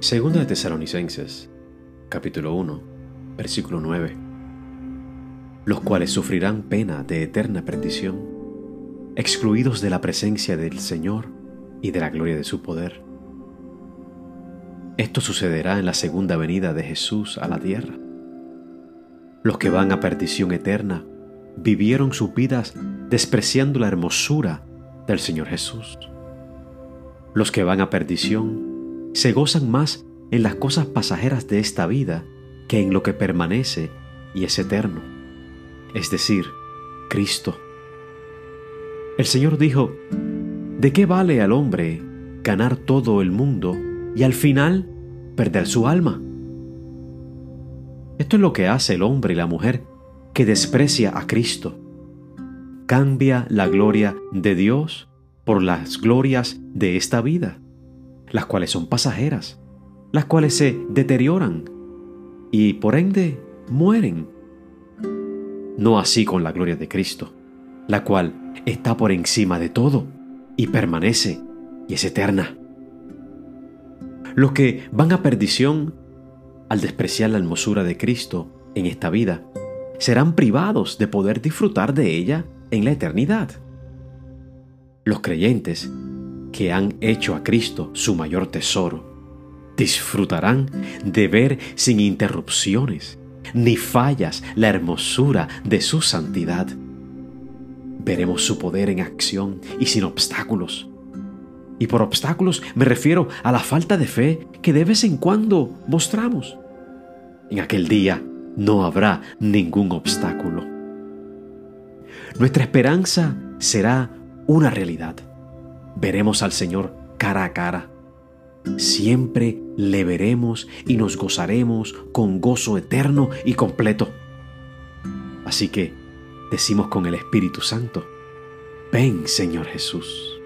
Segunda de Tesalonicenses, capítulo 1, versículo 9. Los cuales sufrirán pena de eterna perdición, excluidos de la presencia del Señor y de la gloria de su poder. Esto sucederá en la segunda venida de Jesús a la tierra. Los que van a perdición eterna vivieron sus vidas despreciando la hermosura del Señor Jesús. Los que van a perdición se gozan más en las cosas pasajeras de esta vida que en lo que permanece y es eterno, es decir, Cristo. El Señor dijo, ¿de qué vale al hombre ganar todo el mundo y al final perder su alma? Esto es lo que hace el hombre y la mujer que desprecia a Cristo. Cambia la gloria de Dios por las glorias de esta vida las cuales son pasajeras, las cuales se deterioran y por ende mueren. No así con la gloria de Cristo, la cual está por encima de todo y permanece y es eterna. Los que van a perdición al despreciar la hermosura de Cristo en esta vida serán privados de poder disfrutar de ella en la eternidad. Los creyentes que han hecho a Cristo su mayor tesoro, disfrutarán de ver sin interrupciones ni fallas la hermosura de su santidad. Veremos su poder en acción y sin obstáculos. Y por obstáculos me refiero a la falta de fe que de vez en cuando mostramos. En aquel día no habrá ningún obstáculo. Nuestra esperanza será una realidad veremos al Señor cara a cara. Siempre le veremos y nos gozaremos con gozo eterno y completo. Así que decimos con el Espíritu Santo, ven Señor Jesús.